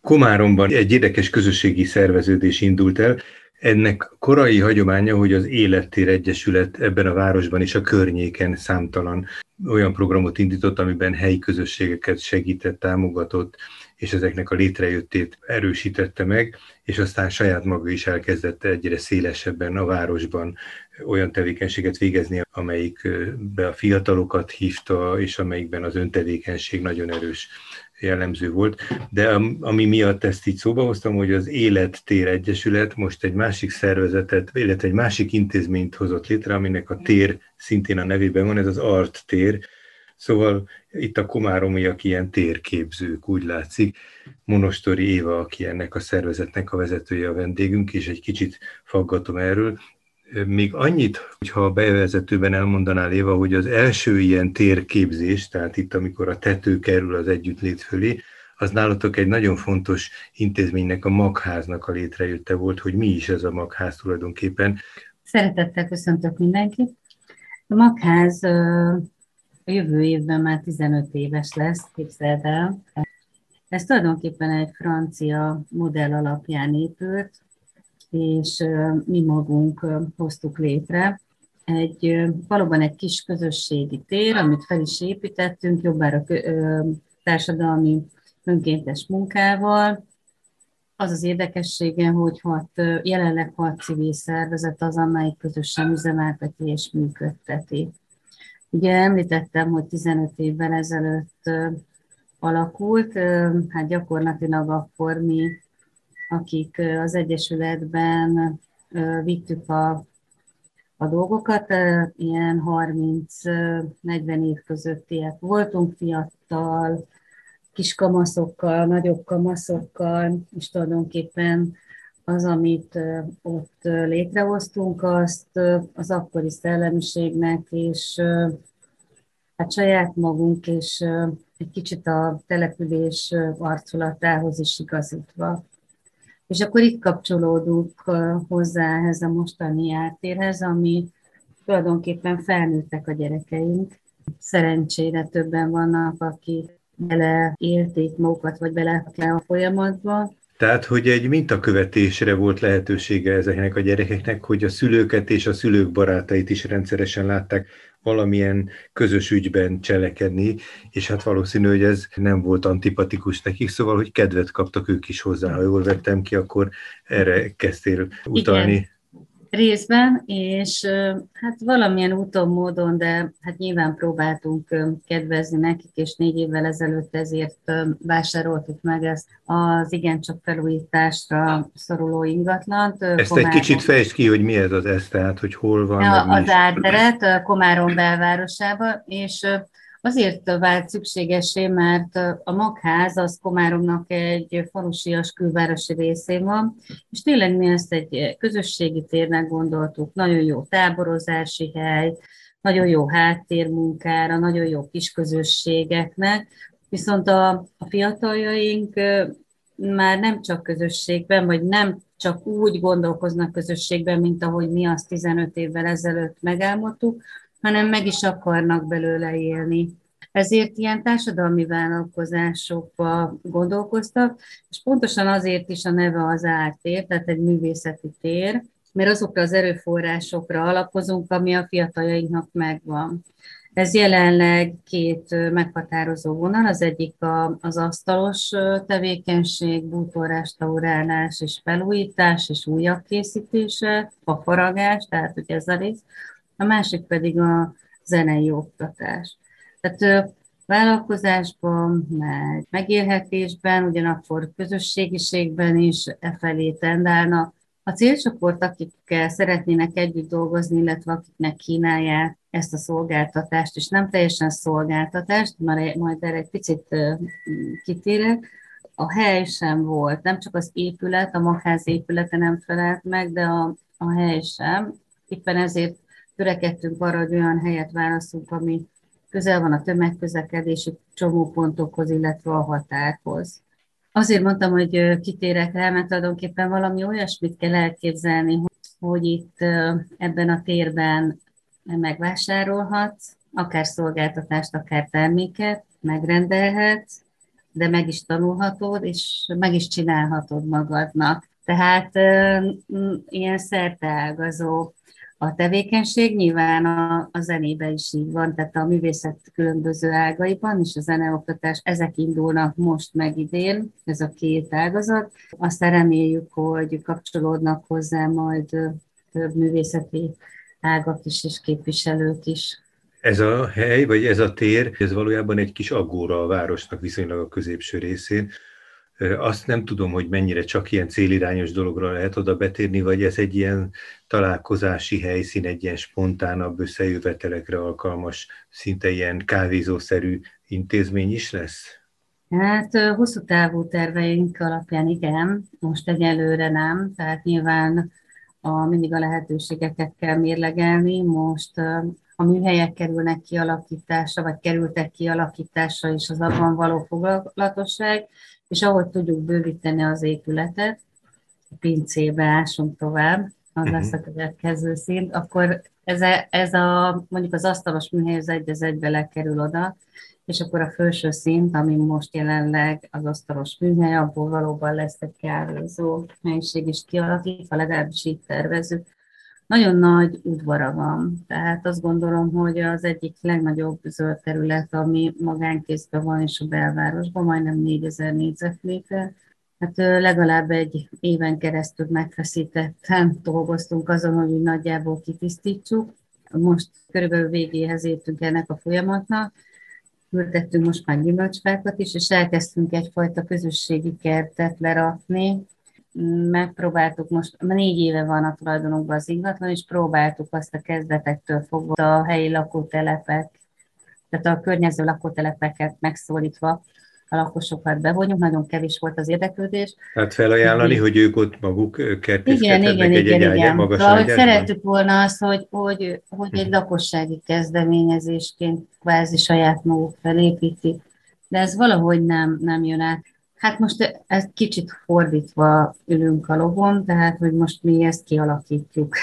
Komáromban egy érdekes közösségi szerveződés indult el, ennek korai hagyománya, hogy az Élettér Egyesület ebben a városban és a környéken számtalan olyan programot indított, amiben helyi közösségeket segített, támogatott, és ezeknek a létrejöttét erősítette meg, és aztán saját maga is elkezdette egyre szélesebben a városban olyan tevékenységet végezni, amelyikbe a fiatalokat hívta, és amelyikben az öntevékenység nagyon erős jellemző volt, de ami miatt ezt így szóba hoztam, hogy az Élettér Egyesület most egy másik szervezetet, illetve egy másik intézményt hozott létre, aminek a tér szintén a nevében van, ez az Art tér, Szóval itt a komáromiak ilyen térképzők, úgy látszik. Monostori Éva, aki ennek a szervezetnek a vezetője a vendégünk, és egy kicsit faggatom erről. Még annyit, hogyha a bevezetőben elmondanál Éva, hogy az első ilyen térképzés, tehát itt, amikor a tető kerül az együttlét fölé, az nálatok egy nagyon fontos intézménynek, a magháznak a létrejötte volt, hogy mi is ez a magház tulajdonképpen. Szeretettel köszöntök mindenkit. A magház a jövő évben már 15 éves lesz, képzeld el. Ez tulajdonképpen egy francia modell alapján épült, és mi magunk hoztuk létre. Egy, valóban egy kis közösségi tér, amit fel is építettünk, jobbára társadalmi önkéntes munkával. Az az érdekessége, hogy hat, jelenleg hat civil szervezet az, amelyik közösen üzemelteti és működteti. Ugye említettem, hogy 15 évvel ezelőtt alakult, hát gyakorlatilag akkor mi, akik az Egyesületben vittük a, a dolgokat, ilyen 30-40 év közöttiek voltunk, fiatal, kis kamaszokkal, nagyobb kamaszokkal, és tulajdonképpen az, amit ott létrehoztunk, azt az akkori szellemiségnek és hát saját magunk és egy kicsit a település arculatához is igazítva. És akkor itt kapcsolódunk hozzá ehhez a mostani átérhez, ami tulajdonképpen felnőttek a gyerekeink. Szerencsére többen vannak, akik beleélték magukat, vagy bele a folyamatba, tehát, hogy egy mintakövetésre volt lehetősége ezeknek a gyerekeknek, hogy a szülőket és a szülők barátait is rendszeresen látták valamilyen közös ügyben cselekedni, és hát valószínű, hogy ez nem volt antipatikus nekik, szóval, hogy kedvet kaptak ők is hozzá. Ha jól vettem ki, akkor erre kezdtél utalni. Igen részben, és hát valamilyen úton, módon, de hát nyilván próbáltunk kedvezni nekik, és négy évvel ezelőtt ezért vásároltuk meg ezt az igencsak felújításra szoruló ingatlant. Ezt Komárom. egy kicsit fejtsd ki, hogy mi ez az ez, tehát hogy hol van. A, az árteret Komárom belvárosában, és Azért vált szükségesé, mert a magház az Komáromnak egy falusias külvárosi részén van, és tényleg mi ezt egy közösségi térnek gondoltuk, nagyon jó táborozási hely, nagyon jó háttérmunkára, nagyon jó kis közösségeknek, viszont a, a fiataljaink már nem csak közösségben, vagy nem csak úgy gondolkoznak közösségben, mint ahogy mi azt 15 évvel ezelőtt megálmodtuk, hanem meg is akarnak belőle élni. Ezért ilyen társadalmi vállalkozásokba gondolkoztak, és pontosan azért is a neve az ártér, tehát egy művészeti tér, mert azokra az erőforrásokra alapozunk, ami a fiataljainknak megvan. Ez jelenleg két meghatározó vonal, az egyik a, az asztalos tevékenység, bútorrestaurálás és felújítás és újak készítése, a faragás, tehát hogy ez a rész a másik pedig a zenei oktatás. Tehát vállalkozásban, meg megélhetésben, ugyanakkor közösségiségben is e felé tendálnak. A célcsoport, akikkel szeretnének együtt dolgozni, illetve akiknek kínálják ezt a szolgáltatást, és nem teljesen szolgáltatást, majd erre egy picit kitérek, a hely sem volt, nem csak az épület, a magház épülete nem felelt meg, de a, a hely sem. Éppen ezért törekedtünk arra, hogy olyan helyet válaszunk, ami közel van a tömegközlekedési csomópontokhoz, illetve a határhoz. Azért mondtam, hogy kitérek rá, mert tulajdonképpen valami olyasmit kell elképzelni, hogy itt ebben a térben megvásárolhatsz, akár szolgáltatást, akár terméket, megrendelhetsz, de meg is tanulhatod, és meg is csinálhatod magadnak. Tehát ilyen szerteágazó a tevékenység, nyilván a, a zenébe is így van, tehát a művészet különböző ágaiban, és a zeneoktatás, ezek indulnak most meg idén, ez a két ágazat. Aztán reméljük, hogy kapcsolódnak hozzá majd több művészeti ágak is, és képviselők is. Ez a hely, vagy ez a tér, ez valójában egy kis aggóra a városnak viszonylag a középső részén. Azt nem tudom, hogy mennyire csak ilyen célirányos dologra lehet oda betérni, vagy ez egy ilyen találkozási helyszín, egy ilyen spontánabb összejövetelekre alkalmas, szinte ilyen kávézószerű intézmény is lesz? Hát hosszú távú terveink alapján igen, most egyelőre nem, tehát nyilván a, mindig a lehetőségeket kell mérlegelni. Most a műhelyek kerülnek kialakításra, vagy kerültek kialakításra, és az abban való foglalatosság, és ahogy tudjuk bővíteni az épületet, a pincébe ásunk tovább, az uh-huh. lesz a következő szint, akkor ez a, ez a mondjuk az asztalos műhely az egy az egybe lekerül oda, és akkor a felső szint, ami most jelenleg az asztalos műhely, abból valóban lesz egy kávézó helység is kialakítva, legalábbis így tervezünk. Nagyon nagy udvara van, tehát azt gondolom, hogy az egyik legnagyobb zöld terület, ami magánkézben van, és a belvárosban, majdnem 4000 négyzetméter. Hát legalább egy éven keresztül megfeszítetten dolgoztunk azon, hogy nagyjából kitisztítsuk. Most körülbelül végéhez értünk ennek a folyamatnak, ültettünk most már gyümölcsfákat is, és elkezdtünk egyfajta közösségi kertet lerakni. Megpróbáltuk most, négy éve van a tulajdonunkban az ingatlan, és próbáltuk azt a kezdetektől fogva a helyi lakótelepek, tehát a környező lakótelepeket megszólítva a lakosokat bevonjuk, nagyon kevés volt az érdeklődés. Tehát felajánlani, hogy ők ott maguk kertészkedhetnek igen, igen, egy, igen, igen. magas Valahogy szerettük volna azt, hogy, hogy, hogy egy lakossági kezdeményezésként kvázi saját maguk felépíti, de ez valahogy nem, nem jön át. Hát most ez kicsit fordítva ülünk a lovon, tehát hogy most mi ezt kialakítjuk.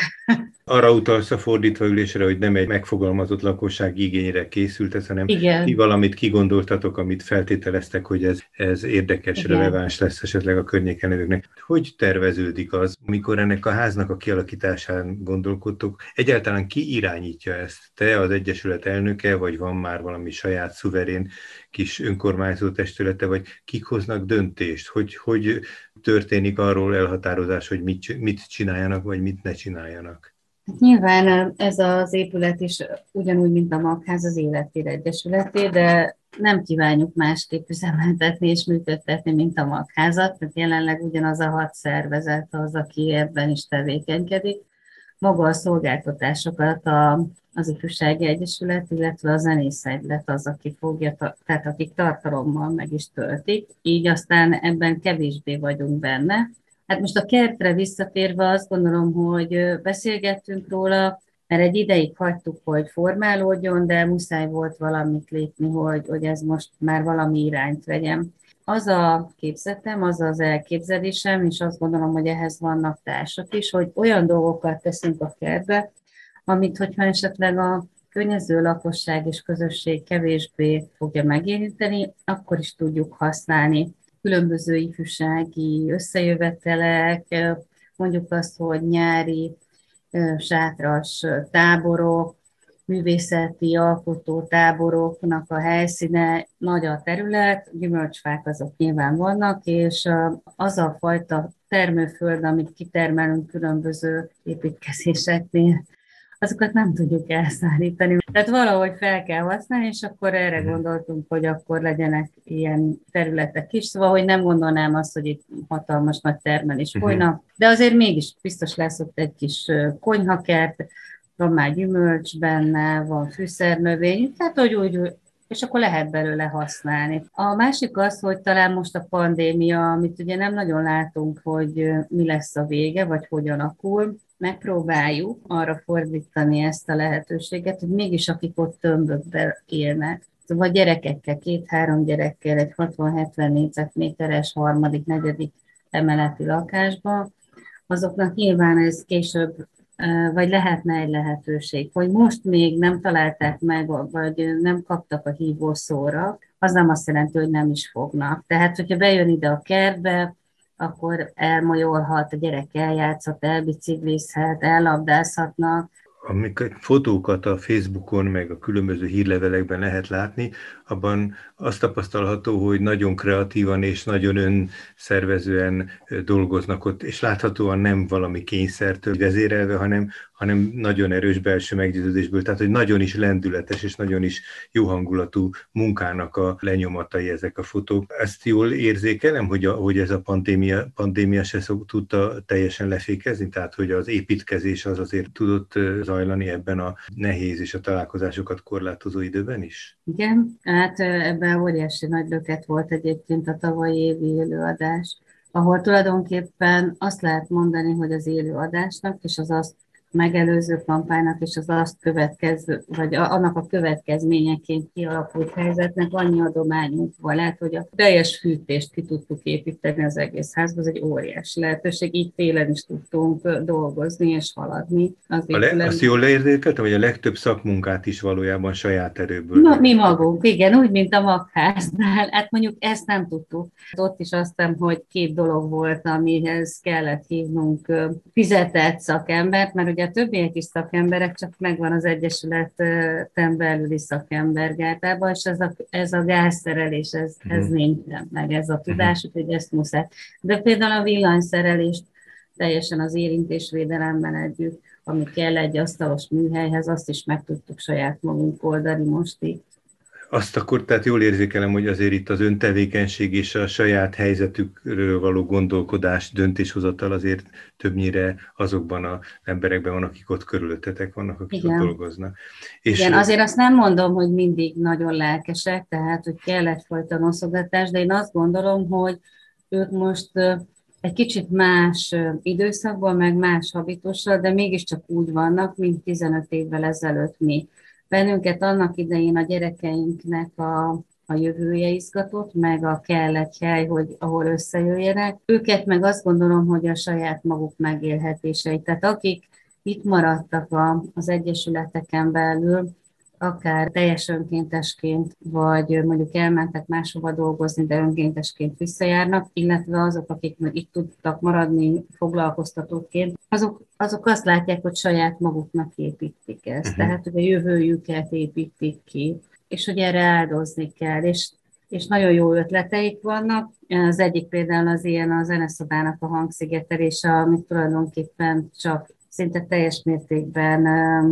Arra utalsz a fordítva ülésre, hogy nem egy megfogalmazott lakosság igényre készült ez, hanem Igen. ti valamit kigondoltatok, amit feltételeztek, hogy ez, ez érdekes, Igen. releváns lesz esetleg a környéken levőknek. Hogy terveződik az, amikor ennek a háznak a kialakításán gondolkodtok? Egyáltalán ki irányítja ezt? Te az Egyesület elnöke, vagy van már valami saját szuverén kis önkormányzó testülete, vagy kik hoznak döntést? Hogy, hogy történik arról elhatározás, hogy mit, mit csináljanak, vagy mit ne csináljanak? Nyilván ez az épület is ugyanúgy, mint a Magház az Életér Egyesületé, de nem kívánjuk másképp üzemeltetni és működtetni, mint a Magházat, tehát jelenleg ugyanaz a hat szervezet az, aki ebben is tevékenykedik. Maga a szolgáltatásokat a, az Ifjúsági Egyesület, illetve a Zenészegylet az, aki fogja, tehát akik tartalommal meg is töltik, így aztán ebben kevésbé vagyunk benne, Hát most a kertre visszatérve azt gondolom, hogy beszélgettünk róla, mert egy ideig hagytuk, hogy formálódjon, de muszáj volt valamit lépni, hogy, hogy ez most már valami irányt vegyem. Az a képzetem, az az elképzelésem, és azt gondolom, hogy ehhez vannak társak is, hogy olyan dolgokat teszünk a kertbe, amit, hogyha esetleg a környező lakosság és közösség kevésbé fogja megérinteni, akkor is tudjuk használni. Különböző ifjúsági összejövetelek, mondjuk azt, hogy nyári sátras táborok, művészeti alkotó táboroknak a helyszíne nagy a terület, gyümölcsfák azok nyilván vannak, és az a fajta termőföld, amit kitermelünk különböző építkezéseknél, azokat nem tudjuk elszállítani. Tehát valahogy fel kell használni, és akkor erre gondoltunk, hogy akkor legyenek ilyen területek is, szóval, hogy nem gondolnám azt, hogy itt hatalmas nagy termelés mhm. folyna, de azért mégis biztos lesz ott egy kis konyhakert, van már gyümölcs benne, van fűszernövény, tehát hogy úgy, és akkor lehet belőle használni. A másik az, hogy talán most a pandémia, amit ugye nem nagyon látunk, hogy mi lesz a vége, vagy hogyan alakul, megpróbáljuk arra fordítani ezt a lehetőséget, hogy mégis akik ott tömbökben élnek, vagy gyerekekkel, két-három gyerekkel egy 60-70 négyzetméteres harmadik, negyedik emeleti lakásban, azoknak nyilván ez később, vagy lehetne egy lehetőség, hogy most még nem találták meg, vagy nem kaptak a hívószóra, az nem azt jelenti, hogy nem is fognak. Tehát, hogyha bejön ide a kertbe, akkor elmolyolhat, a gyerek eljátszhat, elbiciklizhet, ellabdázhatnak, amikor fotókat a Facebookon, meg a különböző hírlevelekben lehet látni, abban azt tapasztalható, hogy nagyon kreatívan és nagyon önszervezően dolgoznak ott, és láthatóan nem valami kényszertől vezérelve, hanem, hanem nagyon erős belső meggyőződésből, tehát hogy nagyon is lendületes és nagyon is jó hangulatú munkának a lenyomatai ezek a fotók. Ezt jól érzékelem, hogy, a, hogy ez a pandémia, pandémia se szok, tudta teljesen lefékezni, tehát hogy az építkezés az azért tudott zajlani ebben a nehéz és a találkozásokat korlátozó időben is? Igen, hát ebben óriási nagy löket volt egyébként a tavalyi évi előadás, ahol tulajdonképpen azt lehet mondani, hogy az élőadásnak és az azt megelőző kampánynak és az azt következő, vagy annak a következményeként kialakult helyzetnek annyi adományunk. Lehet, hogy a teljes fűtést ki tudtuk építeni az egész házba, ez egy óriási lehetőség. Így télen is tudtunk dolgozni és haladni. Az a le, azt jól leérzékeltem, hogy a legtöbb szakmunkát is valójában saját erőből. Na, mi magunk, igen, úgy, mint a magháznál. Hát mondjuk ezt nem tudtuk. Ott is azt hiszem, hogy két dolog volt, amihez kellett hívnunk fizetett szakembert, mert ugye a többiek is szakemberek, csak megvan az Egyesületen belüli szakembergártában, és ez a, ez a gázszerelés, ez, ez nincsen meg, ez a tudás, uh-huh. úgyhogy ezt muszáj. De például a villanyszerelést teljesen az érintésvédelemben együtt, ami kell egy asztalos műhelyhez, azt is meg tudtuk saját magunk oldani mostig. Azt akkor tehát jól érzékelem, hogy azért itt az öntevékenység és a saját helyzetükről való gondolkodás, döntéshozatal azért többnyire azokban az emberekben van, akik ott körülöttetek vannak, akik Igen. ott dolgoznak. És Igen, azért azt nem mondom, hogy mindig nagyon lelkesek, tehát hogy kell egyfajta noszogatás, de én azt gondolom, hogy ők most egy kicsit más időszakban, meg más habitussal, de mégiscsak úgy vannak, mint 15 évvel ezelőtt mi. Bennünket annak idején a gyerekeinknek a, a jövője izgatott, meg a kell hely, hogy ahol összejöjjenek. Őket meg azt gondolom, hogy a saját maguk megélhetései. Tehát akik itt maradtak a, az egyesületeken belül, akár teljes önkéntesként, vagy mondjuk elmentek máshova dolgozni, de önkéntesként visszajárnak, illetve azok, akik meg itt tudtak maradni foglalkoztatóként, azok, azok azt látják, hogy saját maguknak építik ezt, uh-huh. tehát hogy a jövőjüket építik ki, és hogy erre áldozni kell, és és nagyon jó ötleteik vannak. Az egyik például az ilyen a zeneszobának a hangszigetelése, amit tulajdonképpen csak szinte teljes mértékben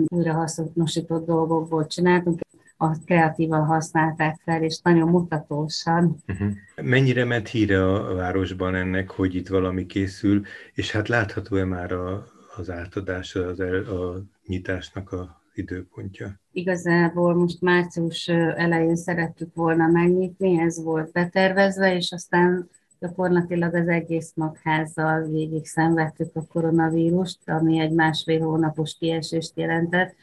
újrahasznosított dolgokból csináltunk, a kreatívan használták fel, és nagyon mutatósan. Uh-huh. Mennyire ment híre a városban ennek, hogy itt valami készül, és hát látható-e már a, az átadás, az, a nyitásnak a időpontja? Igazából most március elején szerettük volna megnyitni, ez volt betervezve, és aztán gyakorlatilag az egész magházzal végig szenvedtük a koronavírust, ami egy másfél hónapos kiesést jelentett,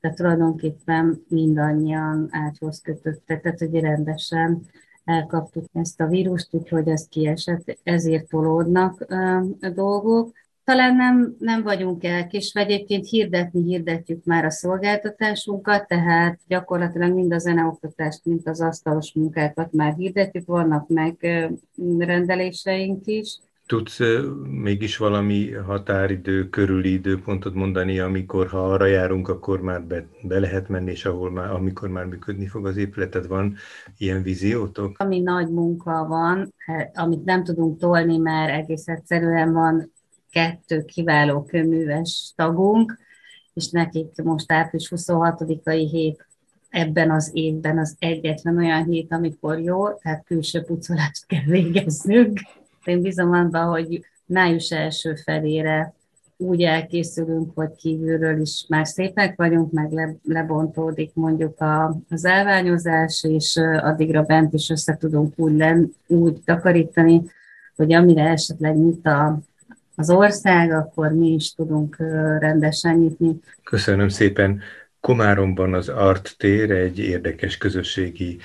tehát tulajdonképpen mindannyian ágyhoz kötöttek, tehát hogy rendesen elkaptuk ezt a vírust, úgyhogy ez kiesett, ezért tolódnak a dolgok talán nem, nem vagyunk elkésve. Egyébként hirdetni hirdetjük már a szolgáltatásunkat, tehát gyakorlatilag mind a zeneoktatást, mind az asztalos munkákat már hirdetjük, vannak meg rendeléseink is. Tudsz mégis valami határidő, körüli időpontot mondani, amikor ha arra járunk, akkor már be, be lehet menni, és ahol már, amikor már működni fog az épületed, van ilyen víziótok? Ami nagy munka van, hát, amit nem tudunk tolni, mert egész egyszerűen van kettő kiváló köműves tagunk, és nekik most április 26-ai hét ebben az évben az egyetlen olyan hét, amikor jó, tehát külső pucolást kell végeznünk. Én bízom abban, hogy május első felére úgy elkészülünk, hogy kívülről is már szépek vagyunk, meg le, lebontódik mondjuk a, az elványozás, és addigra bent is össze tudunk úgy, len, úgy takarítani, hogy amire esetleg nyit a, az ország, akkor mi is tudunk rendesen nyitni. Köszönöm szépen. Komáromban az Art tér egy érdekes közösségi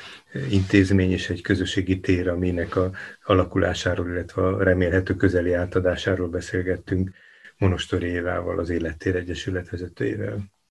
intézmény és egy közösségi tér, aminek a alakulásáról, illetve a remélhető közeli átadásáról beszélgettünk Monostori Évával, az Élettér Egyesület vezetőjével.